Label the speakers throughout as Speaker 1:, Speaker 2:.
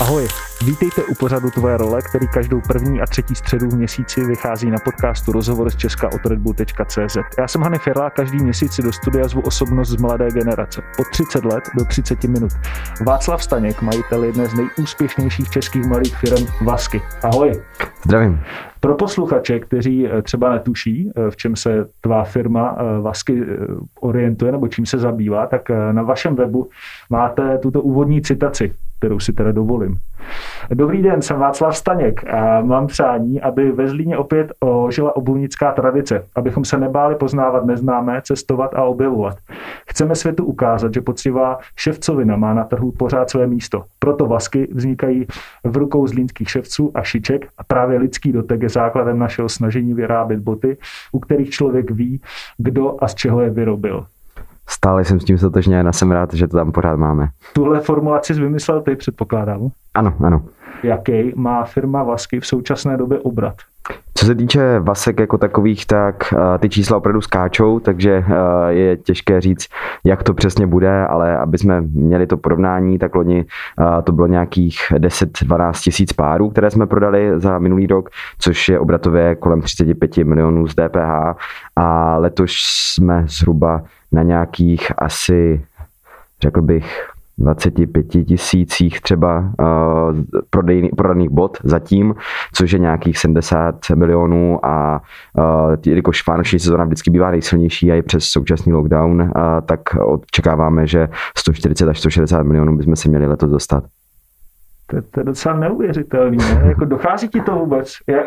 Speaker 1: Ahoj, vítejte u pořadu Tvoje role, který každou první a třetí středu v měsíci vychází na podcastu Rozhovor z Česka od redbull.cz. Já jsem Hany Ferla, každý měsíc si do studia zvu osobnost z mladé generace, od 30 let do 30 minut. Václav Staněk, majitel jedné z nejúspěšnějších českých mladých firm Vasky. Ahoj.
Speaker 2: Zdravím.
Speaker 1: Pro posluchače, kteří eh, třeba netuší, eh, v čem se tvá firma eh, Vasky orientuje nebo čím se zabývá, tak na vašem webu máte tuto úvodní citaci kterou si teda dovolím. Dobrý den, jsem Václav Staněk a mám přání, aby ve Zlíně opět ožila obuvnická tradice, abychom se nebáli poznávat neznámé, cestovat a objevovat. Chceme světu ukázat, že poctivá ševcovina má na trhu pořád své místo. Proto vasky vznikají v rukou zlínských ševců a šiček a právě lidský dotek je základem našeho snažení vyrábět boty, u kterých člověk ví, kdo a z čeho je vyrobil
Speaker 2: stále jsem s tím stotožně a jsem rád, že to tam pořád máme.
Speaker 1: Tuhle formulaci jsi vymyslel ty, předpokládám?
Speaker 2: Ano, ano.
Speaker 1: Jaký má firma Vasky v současné době obrat?
Speaker 2: Co se týče vasek jako takových, tak uh, ty čísla opravdu skáčou, takže uh, je těžké říct, jak to přesně bude, ale aby jsme měli to porovnání, tak loni uh, to bylo nějakých 10-12 tisíc párů, které jsme prodali za minulý rok, což je obratově kolem 35 milionů z DPH a letos jsme zhruba na nějakých asi, řekl bych, 25 tisících třeba uh, prodej, prodaných bot zatím, což je nějakých 70 milionů a uh, jelikož vánoční sezóna vždycky bývá nejsilnější a je přes současný lockdown, uh, tak očekáváme, že 140 až 160 milionů bychom se měli letos dostat.
Speaker 1: To, to je docela neuvěřitelný. Ne? jako dochází ti to vůbec? Já,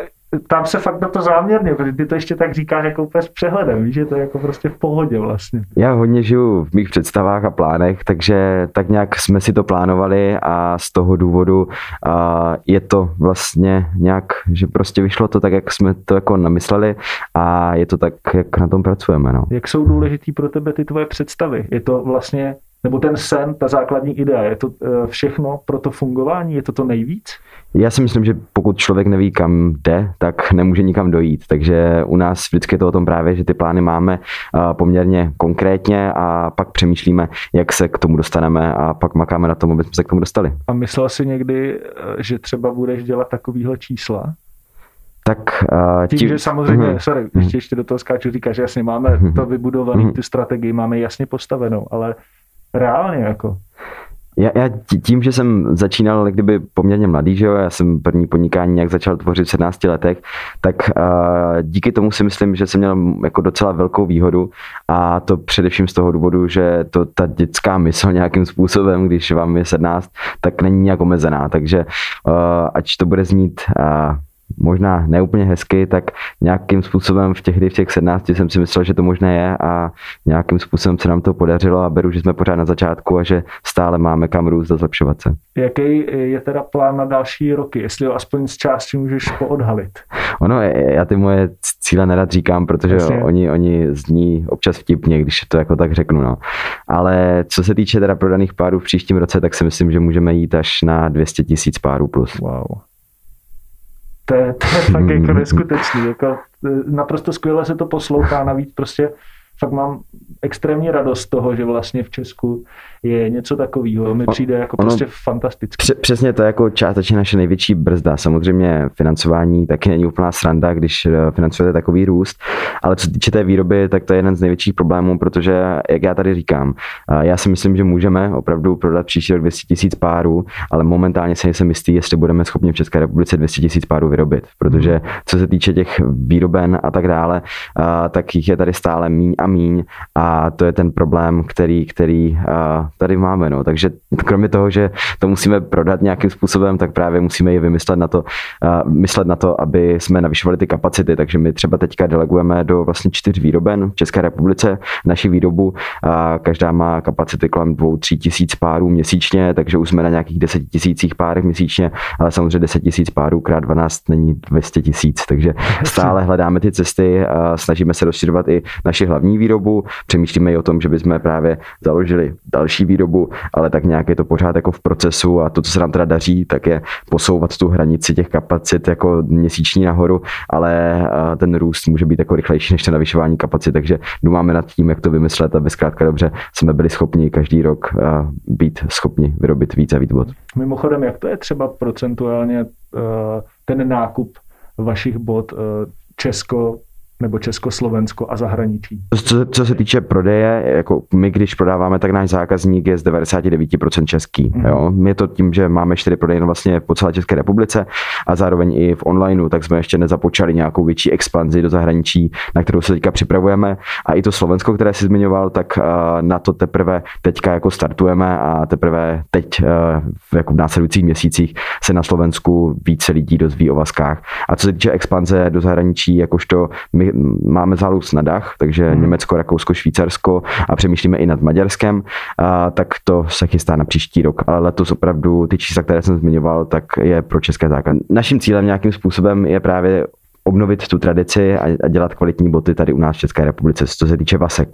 Speaker 1: tam se fakt na to záměrně, protože ty to ještě tak říkáš jako úplně s přehledem, víš, že to je jako prostě v pohodě vlastně.
Speaker 2: Já hodně žiju v mých představách a plánech, takže tak nějak jsme si to plánovali a z toho důvodu a je to vlastně nějak, že prostě vyšlo to tak, jak jsme to jako namysleli a je to tak, jak na tom pracujeme. No.
Speaker 1: Jak jsou důležitý pro tebe ty tvoje představy? Je to vlastně nebo ten sen, ta základní idea, je to eh, všechno pro to fungování, je to to nejvíc?
Speaker 2: Já si myslím, že pokud člověk neví, kam jde, tak nemůže nikam dojít. Takže u nás vždycky je to o tom právě, že ty plány máme eh, poměrně konkrétně a pak přemýšlíme, jak se k tomu dostaneme a pak makáme na tom, aby jsme se k tomu dostali.
Speaker 1: A myslel jsi někdy, eh, že třeba budeš dělat takovýhle čísla?
Speaker 2: tak
Speaker 1: uh, tím, tím, že samozřejmě, uh-huh. sorry, ještě, ještě do toho skáču, říká, že jasně máme uh-huh. to vybudované, uh-huh. tu strategii máme jasně postavenou, ale reálně jako.
Speaker 2: Já, já tím, že jsem začínal kdyby poměrně mladý, že jo, já jsem první podnikání nějak začal tvořit v 17 letech, tak uh, díky tomu si myslím, že jsem měl jako docela velkou výhodu a to především z toho důvodu, že to ta dětská mysl nějakým způsobem, když vám je 17, tak není nějak omezená, takže uh, ať to bude znít uh, možná neúplně hezky, tak nějakým způsobem v těch, v těch 17 jsem si myslel, že to možné je a nějakým způsobem se nám to podařilo a beru, že jsme pořád na začátku a že stále máme kam růst a zlepšovat se.
Speaker 1: Jaký je teda plán na další roky, jestli ho aspoň z části můžeš poodhalit?
Speaker 2: Ono, já ty moje cíle nerad říkám, protože oni, oni zní občas vtipně, když to jako tak řeknu. No. Ale co se týče teda prodaných párů v příštím roce, tak si myslím, že můžeme jít až na 200 tisíc párů plus.
Speaker 1: Wow. To je, to je fakt jako neskutečný. Jako, e, naprosto skvěle se to poslouchá, navíc prostě fakt mám extrémní radost z toho, že vlastně v Česku je něco takového. Mi přijde jako ono, prostě fantastické.
Speaker 2: Přesně to je jako částečně naše největší brzda. Samozřejmě financování taky není úplná sranda, když eh, financujete takový růst, ale co se týče té výroby, tak to je jeden z největších problémů, protože, jak já tady říkám, eh, já si myslím, že můžeme opravdu prodat příští rok 200 tisíc párů, ale momentálně se nejsem jistý, jestli budeme schopni v České republice 200 tisíc párů vyrobit, protože co se týče těch výroben a tak dále, eh, tak jich je tady stále míň a míň a to je ten problém, který, který tady máme. No. Takže kromě toho, že to musíme prodat nějakým způsobem, tak právě musíme i vymyslet na to, uh, myslet na to, aby jsme navyšovali ty kapacity. Takže my třeba teďka delegujeme do vlastně čtyř výroben v České republice naši výrobu. A každá má kapacity kolem dvou, tří tisíc párů měsíčně, takže už jsme na nějakých deseti tisících párech měsíčně, ale samozřejmě deset tisíc párů krát 12 není 200 tisíc, takže stále hledáme ty cesty a snažíme se rozširovat i naši hlavní výrobu, přemýšlíme i o tom, že bychom právě založili další výrobu, ale tak nějak je to pořád jako v procesu a to, co se nám teda daří, tak je posouvat tu hranici těch kapacit jako měsíční nahoru, ale ten růst může být jako rychlejší než to navyšování kapacit, takže dumáme nad tím, jak to vymyslet, aby zkrátka dobře jsme byli schopni každý rok být schopni vyrobit víc a víc bod.
Speaker 1: Mimochodem, jak to je třeba procentuálně ten nákup vašich bod Česko nebo Československo a zahraničí.
Speaker 2: Co, co se týče prodeje, jako my, když prodáváme, tak náš zákazník je z 99% český. Mm. Jo? My to tím, že máme čtyři prodejny vlastně po celé České republice a zároveň i v onlineu, tak jsme ještě nezapočali nějakou větší expanzi do zahraničí, na kterou se teďka připravujeme. A i to Slovensko, které si zmiňoval, tak na to teprve teďka jako startujeme a teprve teď v, jako v následujících měsících se na Slovensku více lidí dozví o vaskách. A co se týče expanze do zahraničí, jakožto my máme záluz na dach, takže hmm. Německo, Rakousko, Švýcarsko a přemýšlíme i nad Maďarskem, a, tak to se chystá na příští rok. Ale letos opravdu ty čísla, které jsem zmiňoval, tak je pro české zákaz. Naším cílem nějakým způsobem je právě obnovit tu tradici a, dělat kvalitní boty tady u nás v České republice, co se týče vasek.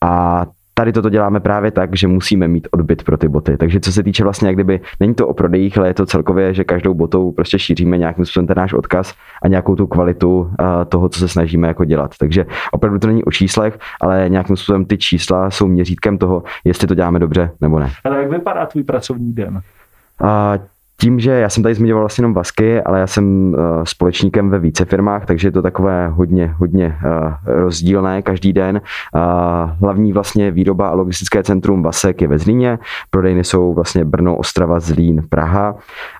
Speaker 2: A tady toto děláme právě tak, že musíme mít odbyt pro ty boty. Takže co se týče vlastně, jak kdyby, není to o prodejích, ale je to celkově, že každou botou prostě šíříme nějakým způsobem ten náš odkaz a nějakou tu kvalitu toho, co se snažíme jako dělat. Takže opravdu to není o číslech, ale nějakým způsobem ty čísla jsou měřítkem toho, jestli to děláme dobře nebo ne.
Speaker 1: Ale jak vypadá tvůj pracovní den?
Speaker 2: Tím, že já jsem tady zmiňoval vlastně jenom Vasky, ale já jsem uh, společníkem ve více firmách, takže je to takové hodně, hodně uh, rozdílné každý den. Uh, hlavní vlastně výroba a logistické centrum Vasek je ve Zlíně, prodejny jsou vlastně Brno, Ostrava, Zlín, Praha.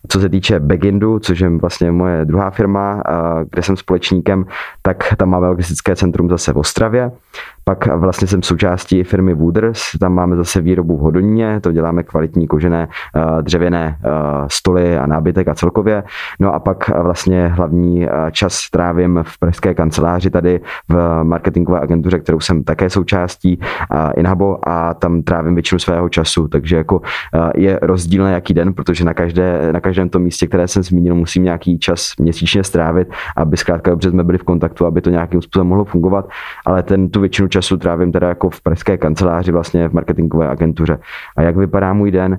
Speaker 2: Co se týče Begindu, což je vlastně moje druhá firma, uh, kde jsem společníkem, tak tam máme logistické centrum zase v Ostravě. Pak vlastně jsem součástí firmy Wooders, tam máme zase výrobu v Hodoníně, to děláme kvalitní kožené dřevěné stoly a nábytek a celkově. No a pak vlastně hlavní čas trávím v pražské kanceláři tady v marketingové agentuře, kterou jsem také součástí Inhabo a tam trávím většinu svého času, takže jako je rozdílný jaký den, protože na, každé, na každém tom místě, které jsem zmínil, musím nějaký čas měsíčně strávit, aby zkrátka dobře jsme byli v kontaktu, aby to nějakým způsobem mohlo fungovat, ale ten tu většinu času trávím teda jako v pražské kanceláři, vlastně v marketingové agentuře. A jak vypadá můj den?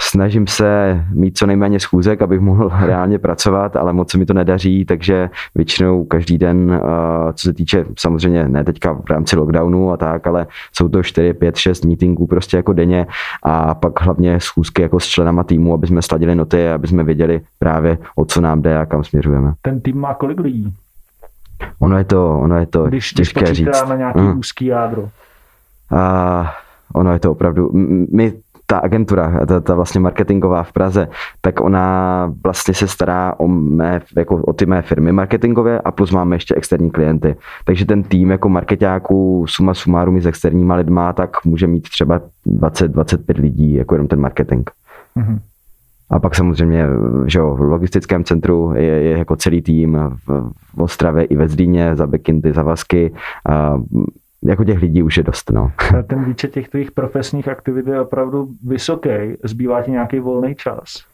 Speaker 2: snažím se mít co nejméně schůzek, abych mohl reálně pracovat, ale moc se mi to nedaří, takže většinou každý den, co se týče samozřejmě ne teďka v rámci lockdownu a tak, ale jsou to 4, 5, 6 meetingů prostě jako denně a pak hlavně schůzky jako s členama týmu, aby jsme sladili noty, aby jsme věděli právě o co nám jde a kam směřujeme.
Speaker 1: Ten tým má kolik lidí?
Speaker 2: Ono je to, ono je to když, těžké když říct.
Speaker 1: na nějaký mm. úzký jádro.
Speaker 2: A ono je to opravdu, my ta agentura, ta, ta vlastně marketingová v Praze, tak ona vlastně se stará o, mé, jako o ty mé firmy marketingové a plus máme ještě externí klienty. Takže ten tým jako marketáků suma sumárum s externíma lidma, tak může mít třeba 20-25 lidí, jako jenom ten marketing. Mm-hmm. A pak samozřejmě že jo, v logistickém centru je, je jako celý tým v, v Ostravě i ve Zlíně za backindy, za vasky. A jako těch lidí už je dost. No.
Speaker 1: Ten výčet těch tvých profesních aktivit je opravdu vysoký. Zbývá ti nějaký volný čas?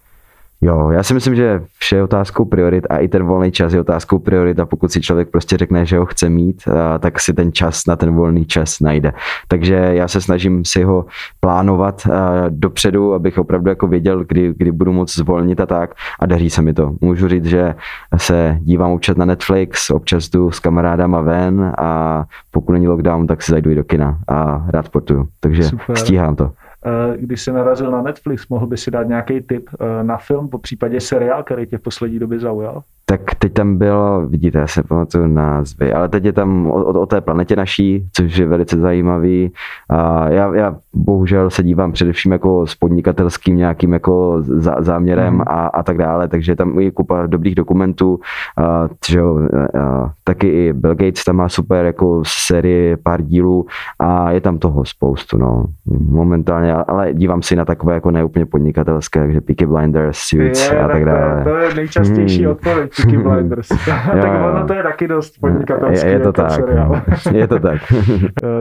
Speaker 2: Jo, já si myslím, že vše je otázkou priorit a i ten volný čas je otázkou priorit a pokud si člověk prostě řekne, že ho chce mít, tak si ten čas na ten volný čas najde. Takže já se snažím si ho plánovat dopředu, abych opravdu jako věděl, kdy, kdy budu moc zvolnit a tak a daří se mi to. Můžu říct, že se dívám občas na Netflix, občas jdu s kamarádama ven a pokud není lockdown, tak si zajdu i do kina a rád sportuju. Takže Super. stíhám to.
Speaker 1: Eh, když jsi narazil na Netflix, mohl by si dát nějaký tip eh, na film, po případě seriál, který tě v poslední době zaujal?
Speaker 2: Tak teď tam bylo, vidíte, já se pamatuju názvy, ale teď je tam o, o, o té planetě naší, což je velice zajímavý. A já, já bohužel se dívám především jako s podnikatelským nějakým jako zá, záměrem mm. a, a tak dále, takže tam je kupa dobrých dokumentů, a, že jo, a, taky i Bill Gates tam má super jako série, pár dílů a je tam toho spoustu, no, momentálně, ale dívám si na takové jako neúplně podnikatelské, takže Peaky Blinders, Suits je, a tak dále.
Speaker 1: To, to je nejčastější hmm. odpověď Peaky Blinders. tak ono to je taky dost podnikatelský.
Speaker 2: Je, je to tak. Seriál. je to tak.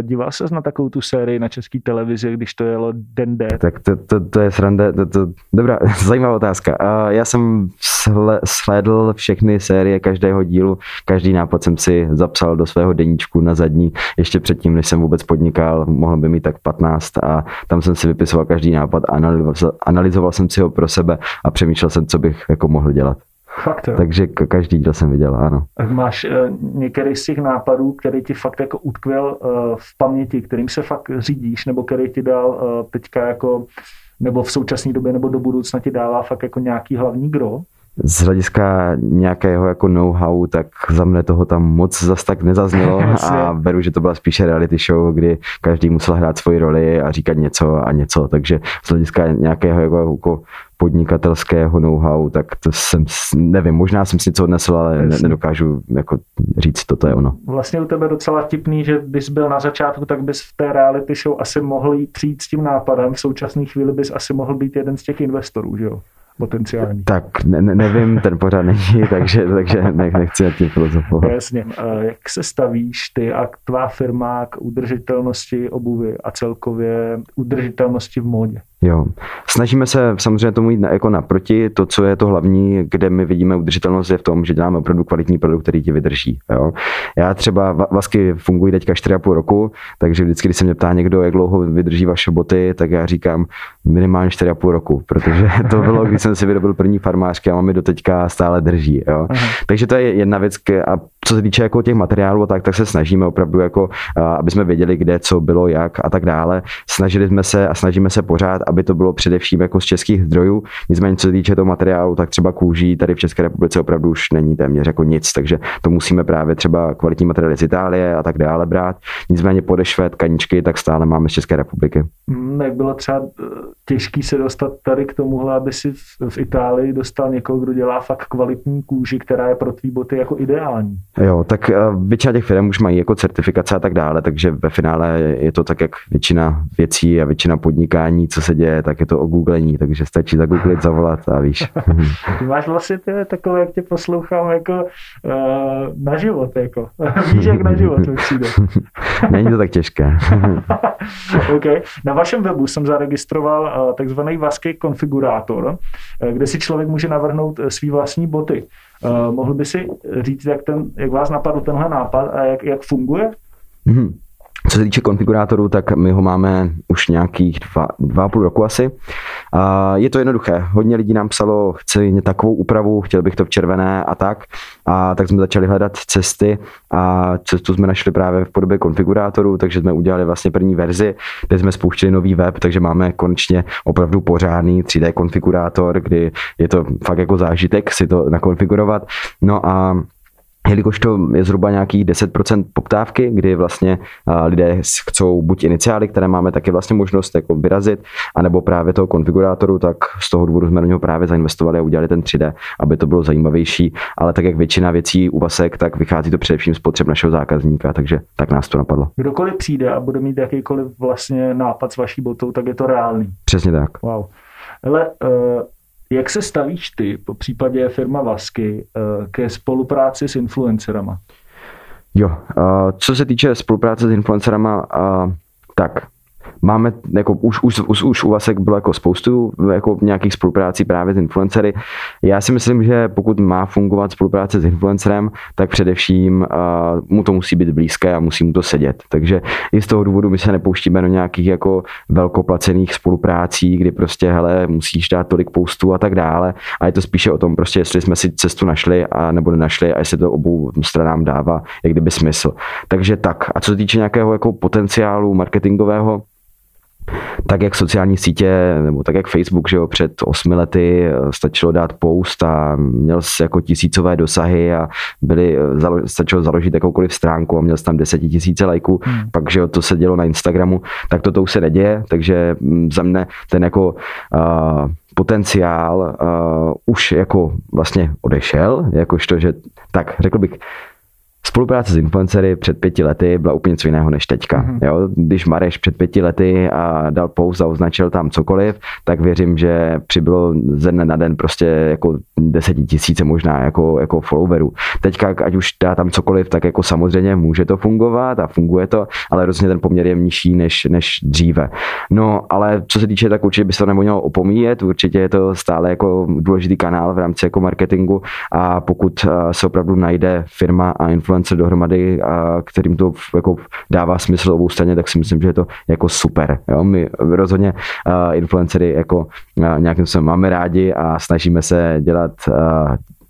Speaker 1: Díval ses na takovou tu sérii na české televizi, když to jelo Den D?
Speaker 2: Tak to, to, to je sranda. To, to, dobrá, zajímavá otázka. Já jsem sledl všechny série každého dílu, každý nápad jsem si zapsal do svého deníčku na zadní, ještě předtím, než jsem vůbec podnikal, mohl by mít tak 15 a tam jsem si vypisoval každý nápad, analyzoval, analyzoval jsem si ho pro sebe a přemýšlel jsem, co bych jako mohl dělat.
Speaker 1: Fakt, jo.
Speaker 2: Takže každý díl jsem viděl, ano.
Speaker 1: Máš uh, některý z těch nápadů, který ti fakt jako utkvěl uh, v paměti, kterým se fakt řídíš, nebo který ti dal uh, teďka jako, nebo v současné době, nebo do budoucna ti dává fakt jako nějaký hlavní gro?
Speaker 2: z hlediska nějakého jako know-how, tak za mne toho tam moc zas tak nezaznělo a beru, že to byla spíše reality show, kdy každý musel hrát svoji roli a říkat něco a něco, takže z hlediska nějakého jako, jako podnikatelského know-how, tak to jsem, nevím, možná jsem si něco odnesl, ale ne, nedokážu jako říct, toto je ono.
Speaker 1: Vlastně u tebe docela tipný, že když byl na začátku, tak bys v té reality show asi mohl jít přijít s tím nápadem, v současné chvíli bys asi mohl být jeden z těch investorů, že jo? potenciální.
Speaker 2: Tak ne, nevím, ten pořád není, takže, takže ne, nechci nad tím filozofovat.
Speaker 1: Jasně. Jak se stavíš ty a tvá firma k udržitelnosti obuvy a celkově udržitelnosti v módě?
Speaker 2: Jo. Snažíme se samozřejmě tomu jít na, jako naproti. To, co je to hlavní, kde my vidíme udržitelnost, je v tom, že děláme opravdu kvalitní produkt, který ti vydrží. Jo. Já třeba Vasky fungují teďka 4,5 roku, takže vždycky, když se mě ptá někdo, jak dlouho vydrží vaše boty, tak já říkám minimálně 4,5 roku, protože to bylo, když jsem si vyrobil první farmářky a máme do teďka stále drží. Jo. Takže to je jedna věc. A co se týče jako těch materiálů, tak, tak se snažíme opravdu, jako, aby jsme věděli, kde, co bylo, jak a tak dále. Snažili jsme se a snažíme se pořád, aby to bylo především jako z českých zdrojů. Nicméně, co se týče toho materiálu, tak třeba kůží tady v České republice opravdu už není téměř jako nic, takže to musíme právě třeba kvalitní materiály z Itálie a tak dále brát. Nicméně podešve tkaničky, tak stále máme z České republiky.
Speaker 1: Hmm, jak bylo třeba eh, těžký se dostat tady k tomuhle, aby si v Itálii dostal někoho, kdo dělá fakt kvalitní kůži, která je pro tvý boty jako ideální.
Speaker 2: Jo, tak eh, většina těch firm už mají jako certifikace a tak dále, takže ve finále je to tak, jak většina věcí a většina podnikání, co se děje, tak je to o googlení, takže stačí zagooglit, zavolat a víš.
Speaker 1: Ty máš vlastně ty, takové, jak tě poslouchám, jako uh, na život, jako. Víš, jak na život mi přijde.
Speaker 2: Není to tak těžké.
Speaker 1: okay. Na vašem webu jsem zaregistroval uh, takzvaný vaský konfigurátor, uh, kde si člověk může navrhnout svý vlastní boty. Uh, mohl by si říct, jak, ten, jak vás napadl tenhle nápad a jak, jak funguje?
Speaker 2: Mm-hmm. Co se týče konfigurátorů, tak my ho máme už nějakých dva, dva půl roku asi. A je to jednoduché. Hodně lidí nám psalo, chci takovou úpravu, chtěl bych to v červené a tak. A tak jsme začali hledat cesty a cestu jsme našli právě v podobě konfigurátorů, takže jsme udělali vlastně první verzi, kde jsme spouštili nový web, takže máme konečně opravdu pořádný 3D konfigurátor, kdy je to fakt jako zážitek si to nakonfigurovat. No a jelikož to je zhruba nějakých 10% poptávky, kdy vlastně lidé chcou buď iniciály, které máme taky vlastně možnost jako vyrazit, anebo právě toho konfigurátoru, tak z toho důvodu jsme na něho právě zainvestovali a udělali ten 3D, aby to bylo zajímavější, ale tak jak většina věcí u Vasek, tak vychází to především z potřeb našeho zákazníka, takže tak nás to napadlo.
Speaker 1: Kdokoliv přijde a bude mít jakýkoliv vlastně nápad s vaší botou, tak je to reálný.
Speaker 2: Přesně tak.
Speaker 1: Wow. Ale uh jak se stavíš ty, po případě firma Vasky, eh, ke spolupráci s influencerama?
Speaker 2: Jo, co se týče spolupráce s influencerama, tak máme, jako už, už, už, už u Vasek bylo jako spoustu jako nějakých spoluprácí právě s influencery. Já si myslím, že pokud má fungovat spolupráce s influencerem, tak především uh, mu to musí být blízké a musí mu to sedět. Takže i z toho důvodu my se nepouštíme do nějakých jako velkoplacených spoluprácí, kdy prostě, hele, musíš dát tolik postů a tak dále. A je to spíše o tom, prostě, jestli jsme si cestu našli a nebo nenašli a jestli to obou stranám dává, jak kdyby smysl. Takže tak. A co se týče nějakého jako potenciálu marketingového, tak jak sociální sítě, nebo tak jak Facebook, že jo, před osmi lety eh, stačilo dát post a měl jsi jako tisícové dosahy a byli, eh, stačilo založit jakoukoliv stránku a měl jsi tam desetitisíce lajků, hmm. pak, že jo, to se dělo na Instagramu, tak to, to už se neděje, takže mm, za mne ten jako uh, potenciál uh, už jako vlastně odešel, jakožto, že tak řekl bych, spolupráce s influencery před pěti lety byla úplně něco jiného než teďka. Mm-hmm. Jo? Když Mareš před pěti lety a dal post a označil tam cokoliv, tak věřím, že přibylo ze dne na den prostě jako desetitisíce možná jako, jako followerů. Teďka, ať už dá tam cokoliv, tak jako samozřejmě může to fungovat a funguje to, ale rozhodně ten poměr je nižší než, než dříve. No, ale co se týče, tak určitě by se to nemělo opomíjet, určitě je to stále jako důležitý kanál v rámci jako marketingu a pokud eh, se opravdu najde firma a influencer dohromady, a kterým to jako dává smysl obou straně, tak si myslím, že je to jako super. Jo? My rozhodně influencery jako nějakým způsobem máme rádi a snažíme se dělat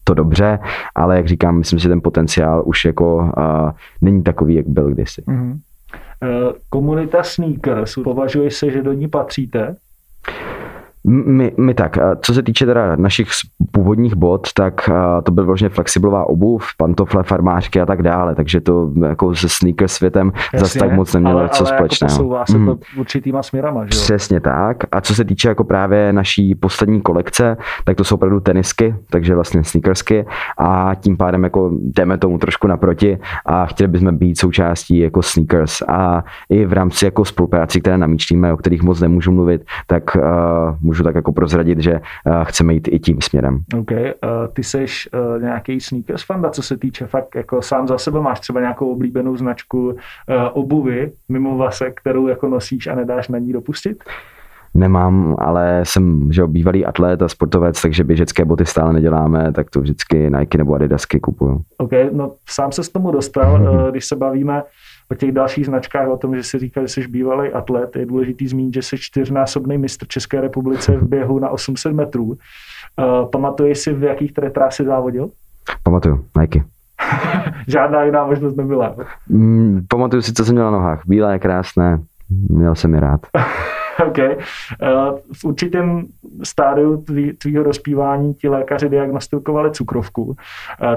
Speaker 2: to dobře, ale jak říkám, myslím, že ten potenciál už jako není takový, jak byl kdysi. Mm-hmm.
Speaker 1: Komunita sneakers, považuje se, že do ní patříte?
Speaker 2: My, my tak, co se týče teda našich původních bod, tak to byl vlastně flexibilová obuv, pantofle, farmářky a tak dále, takže to jako se sneaker světem zase tak moc nemělo ale, co ale společného.
Speaker 1: Jako se mm. to určitýma směrama, že jo?
Speaker 2: Přesně tak. A co se týče jako právě naší poslední kolekce, tak to jsou opravdu tenisky, takže vlastně sneakersky a tím pádem jako jdeme tomu trošku naproti a chtěli bychom být součástí jako sneakers a i v rámci jako spolupráci, které namíčíme, o kterých moc nemůžu mluvit, tak uh, můžu tak jako prozradit, že uh, chceme jít i tím směrem.
Speaker 1: OK. Uh, ty seš uh, nějaký sneakers fanda, co se týče fakt jako sám za sebe máš třeba nějakou oblíbenou značku obuvy mimo vase, kterou jako nosíš a nedáš na ní dopustit?
Speaker 2: Nemám, ale jsem že bývalý atlet a sportovec, takže běžecké boty stále neděláme, tak to vždycky Nike nebo Adidasky kupuju.
Speaker 1: OK, no sám se s tomu dostal, když se bavíme o těch dalších značkách, o tom, že si říká, že jsi bývalý atlet, je důležitý zmínit, že jsi čtyřnásobný mistr České republice v běhu na 800 metrů. Uh, pamatuješ si, v jakých trách si závodil?
Speaker 2: Pamatuju, Nike.
Speaker 1: Žádná jiná možnost nebyla.
Speaker 2: Mm, pamatuju si, co jsem měl na nohách. Bílé, krásné, měl jsem je rád.
Speaker 1: OK. Uh, v určitém stádiu tvý, tvýho rozpívání ti lékaři diagnostikovali cukrovku, uh,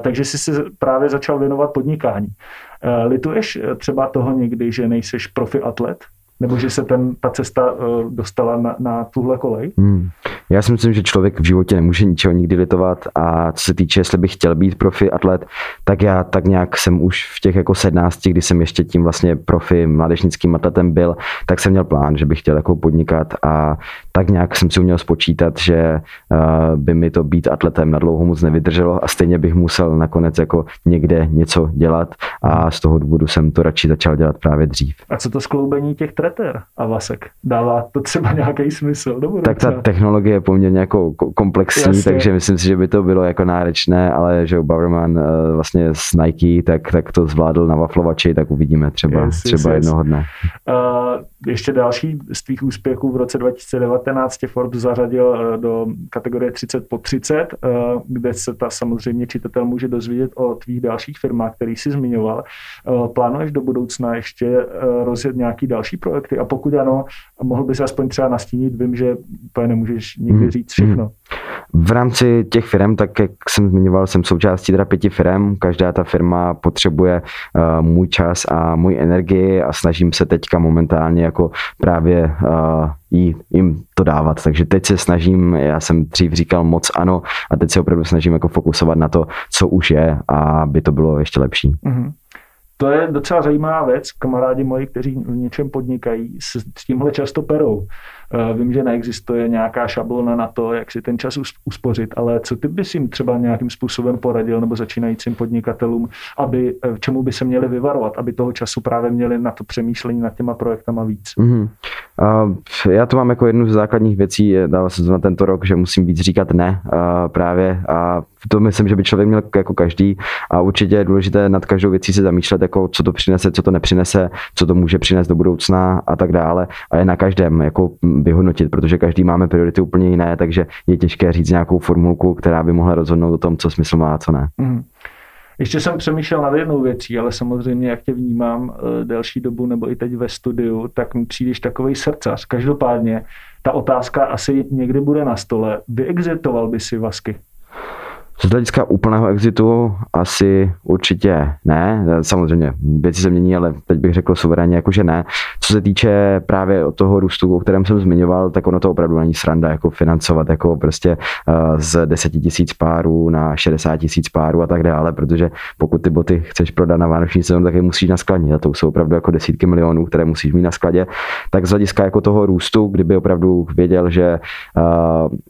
Speaker 1: takže jsi se právě začal věnovat podnikání. Uh, lituješ třeba toho někdy, že nejseš profi atlet? Nebo že se ten, ta cesta uh, dostala na, na tuhle kolej? Hmm.
Speaker 2: Já si myslím, že člověk v životě nemůže ničeho nikdy litovat a co se týče, jestli bych chtěl být profi atlet, tak já tak nějak jsem už v těch jako sednácti, kdy jsem ještě tím vlastně profi mládežnickým atletem byl, tak jsem měl plán, že bych chtěl jako podnikat a tak nějak jsem si uměl spočítat, že uh, by mi to být atletem na dlouho moc nevydrželo a stejně bych musel nakonec jako někde něco dělat a z toho důvodu jsem to radši začal dělat právě dřív.
Speaker 1: A co to skloubení těch treter a vasek? Dává to třeba nějaký smysl?
Speaker 2: tak ta technologie je poměrně jako komplexní, Jasně. takže myslím si, že by to bylo jako náročné, ale že Bauerman uh, vlastně s Nike, tak, tak to zvládl na waflovači, tak uvidíme třeba, yes, třeba yes, jednoho dne.
Speaker 1: Uh, ještě další z tvých úspěchů v roce 2019 tě Forbes zařadil uh, do kategorie 30 po 30, uh, kde se ta samozřejmě čitatel může dozvědět o tvých dalších firmách, který jsi zmiňoval. Uh, plánuješ do budoucna ještě rozjet nějaký další projekty a pokud ano, mohl bys aspoň třeba nastínit, vím, že úplně nemůžeš nikdy hmm. říct všechno.
Speaker 2: V rámci těch firm, tak jak jsem zmiňoval, jsem součástí teda pěti firm. Každá ta firma potřebuje uh, můj čas a můj energii a snažím se teďka momentálně jako právě uh, jí, jim to dávat. Takže teď se snažím, já jsem dřív říkal moc ano a teď se opravdu snažím jako fokusovat na to, co už je a aby to bylo ještě lepší. Mm-hmm.
Speaker 1: To je docela zajímavá věc. Kamarádi moji, kteří v něčem podnikají, s tímhle často perou. Eh, vím, že neexistuje nějaká šablona na to, jak si ten čas uspořit, ale co ty bys jim třeba nějakým způsobem poradil nebo začínajícím podnikatelům, aby eh, čemu by se měli vyvarovat, aby toho času právě měli na to přemýšlení nad těma projektama víc? Mm-hmm.
Speaker 2: Já to mám jako jednu z základních věcí, dával jsem to na tento rok, že musím víc říkat ne právě a to myslím, že by člověk měl jako každý a určitě je důležité nad každou věcí se zamýšlet, jako co to přinese, co to nepřinese, co to může přinést do budoucna a tak dále a je na každém jako vyhodnotit, protože každý máme priority úplně jiné, takže je těžké říct nějakou formulku, která by mohla rozhodnout o tom, co smysl má a co ne. Mm.
Speaker 1: Ještě jsem přemýšlel nad jednou věcí, ale samozřejmě, jak tě vnímám eh, delší dobu nebo i teď ve studiu, tak mi přijdeš takový srdcař. Každopádně ta otázka asi někdy bude na stole. Vyexitoval by si Vasky?
Speaker 2: Z hlediska úplného exitu asi určitě ne. Samozřejmě věci se mění, ale teď bych řekl suverénně jako, že ne. Co se týče právě toho růstu, o kterém jsem zmiňoval, tak ono to opravdu není sranda jako financovat jako prostě uh, z 10 tisíc párů na 60 tisíc párů a tak dále, protože pokud ty boty chceš prodat na vánoční sezónu, tak je musíš na skladě. A to jsou opravdu jako desítky milionů, které musíš mít na skladě. Tak z hlediska jako toho růstu, kdyby opravdu věděl, že uh,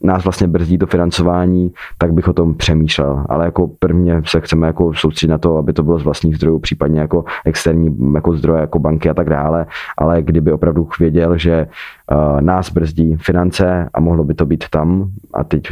Speaker 2: nás vlastně brzdí to financování, tak bych o tom přemýšlel. Ale jako prvně se chceme jako soustředit na to, aby to bylo z vlastních zdrojů, případně jako externí jako zdroje, jako banky a tak dále. Ale kdyby opravdu věděl, že uh, nás brzdí finance a mohlo by to být tam a teď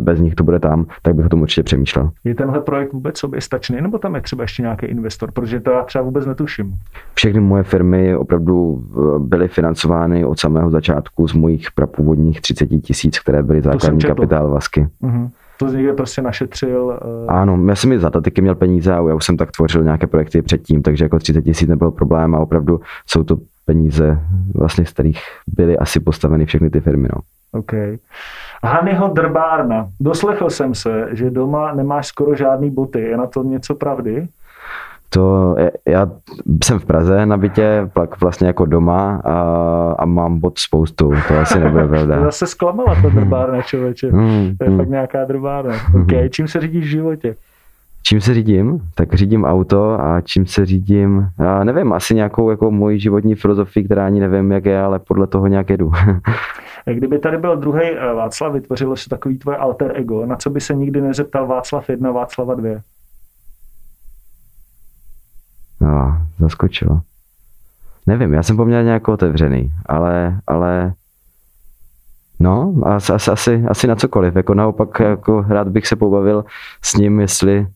Speaker 2: bez nich to bude tam, tak bych o tom určitě přemýšlel.
Speaker 1: Je tenhle projekt vůbec soběstačný, nebo tam je třeba ještě nějaký investor? Protože to já třeba vůbec netuším.
Speaker 2: Všechny moje firmy opravdu byly financovány od samého začátku z mojich prapůvodních 30 tisíc, které byly základní kapitál Vasky. Uh-huh
Speaker 1: to z někde prostě našetřil.
Speaker 2: Uh... Ano, já jsem mi za taky měl peníze a já už jsem tak tvořil nějaké projekty předtím, takže jako 30 tisíc nebyl problém a opravdu jsou to peníze, vlastně z kterých byly asi postaveny všechny ty firmy. No.
Speaker 1: OK. Hanyho drbárna. Doslechl jsem se, že doma nemáš skoro žádný boty. Je na to něco pravdy?
Speaker 2: To, já jsem v Praze na bytě, plak vlastně jako doma a, a mám bod spoustu, to asi nebude pravda.
Speaker 1: to zase zklamala ta drbárna, člověče. Mm, to je mm. fakt nějaká drbárna. Okay. Čím se řídíš v životě?
Speaker 2: Čím se řídím? Tak řídím auto a čím se řídím, já nevím, asi nějakou jako moji životní filozofii, která ani nevím, jak je, ale podle toho nějak jedu.
Speaker 1: Kdyby tady byl druhý eh, Václav, vytvořilo se takový tvoje alter ego, na co by se nikdy nezeptal Václav 1, Václava 2?
Speaker 2: No, zaskočilo. Nevím, já jsem poměrně jako otevřený, ale, ale no, asi, asi, asi na cokoliv. Jako naopak, jako rád bych se pobavil s ním, jestli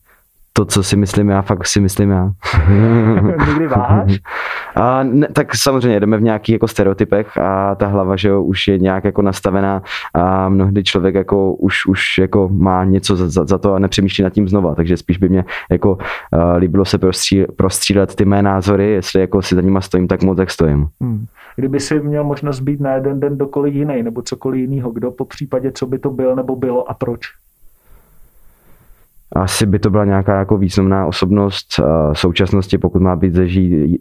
Speaker 2: to, co si myslím já, fakt si myslím já.
Speaker 1: Někdy váháš?
Speaker 2: A ne, tak samozřejmě jdeme v nějakých jako stereotypech a ta hlava, že jo, už je nějak jako nastavená a mnohdy člověk jako už, už jako má něco za, za to a nepřemýšlí nad tím znova, takže spíš by mě jako uh, líbilo se prostří, prostřílet ty mé názory, jestli jako si za nima stojím tak moc, jak stojím. Hmm.
Speaker 1: Kdyby si měl možnost být na jeden den dokoliv jiný nebo cokoliv jiného, kdo po případě, co by to byl nebo bylo a proč?
Speaker 2: Asi by to byla nějaká jako významná osobnost uh, současnosti, pokud má být ze,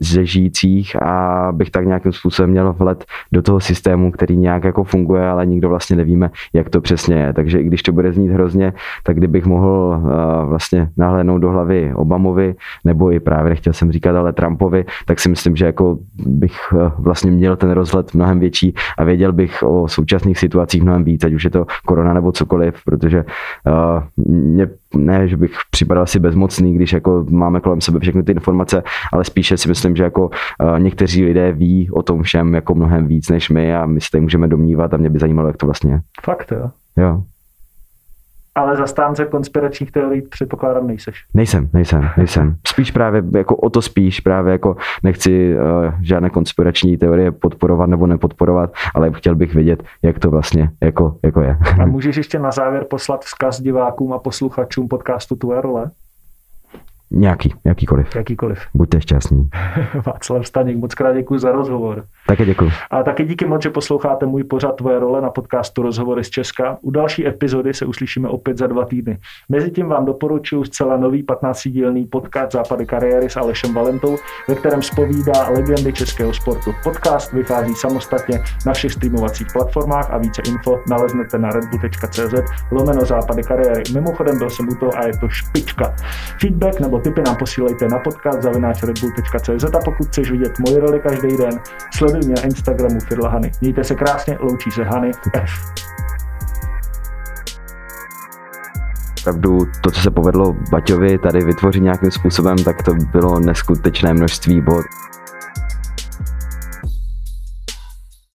Speaker 2: ze žijících a bych tak nějakým způsobem měl vhled do toho systému, který nějak jako funguje, ale nikdo vlastně nevíme, jak to přesně je. Takže i když to bude znít hrozně, tak kdybych mohl uh, vlastně nahlédnout do hlavy Obamovi, nebo i právě nechtěl jsem říkat, ale Trumpovi, tak si myslím, že jako bych uh, vlastně měl ten rozhled mnohem větší a věděl bych o současných situacích mnohem víc, ať už je to korona nebo cokoliv, protože mě ne, že bych připadal asi bezmocný, když jako máme kolem sebe všechny ty informace, ale spíše si myslím, že jako uh, někteří lidé ví o tom všem jako mnohem víc než my a my se tady můžeme domnívat a mě by zajímalo, jak to vlastně je.
Speaker 1: Fakt jo?
Speaker 2: Jo
Speaker 1: ale zastánce konspiračních teorií předpokládám nejseš.
Speaker 2: Nejsem, nejsem, nejsem. Spíš právě, jako o to spíš, právě jako nechci uh, žádné konspirační teorie podporovat nebo nepodporovat, ale chtěl bych vědět, jak to vlastně jako, jako je.
Speaker 1: A můžeš ještě na závěr poslat vzkaz divákům a posluchačům podcastu Tvoje role?
Speaker 2: Nějaký, jakýkoliv.
Speaker 1: Jakýkoliv.
Speaker 2: Buďte šťastní.
Speaker 1: Václav Staněk, moc krát děkuji za rozhovor.
Speaker 2: Také děkuji.
Speaker 1: A také díky moc, že posloucháte můj pořad Tvoje role na podcastu Rozhovory z Česka. U další epizody se uslyšíme opět za dva týdny. Mezitím vám doporučuji zcela nový 15-dílný podcast Západy kariéry s Alešem Valentou, ve kterém spovídá legendy českého sportu. Podcast vychází samostatně na všech streamovacích platformách a více info naleznete na redbull.cz lomeno Západy kariéry. Mimochodem byl jsem u toho a je to špička. Feedback nebo tipy nám posílejte na podcast zavináčredbull.cz a pokud chceš vidět moje roli každý den, sleduj mě na Instagramu Firla Hany. Mějte se krásně, loučí se Hany F.
Speaker 2: To, co se povedlo Baťovi tady vytvořit nějakým způsobem, tak to bylo neskutečné množství bod.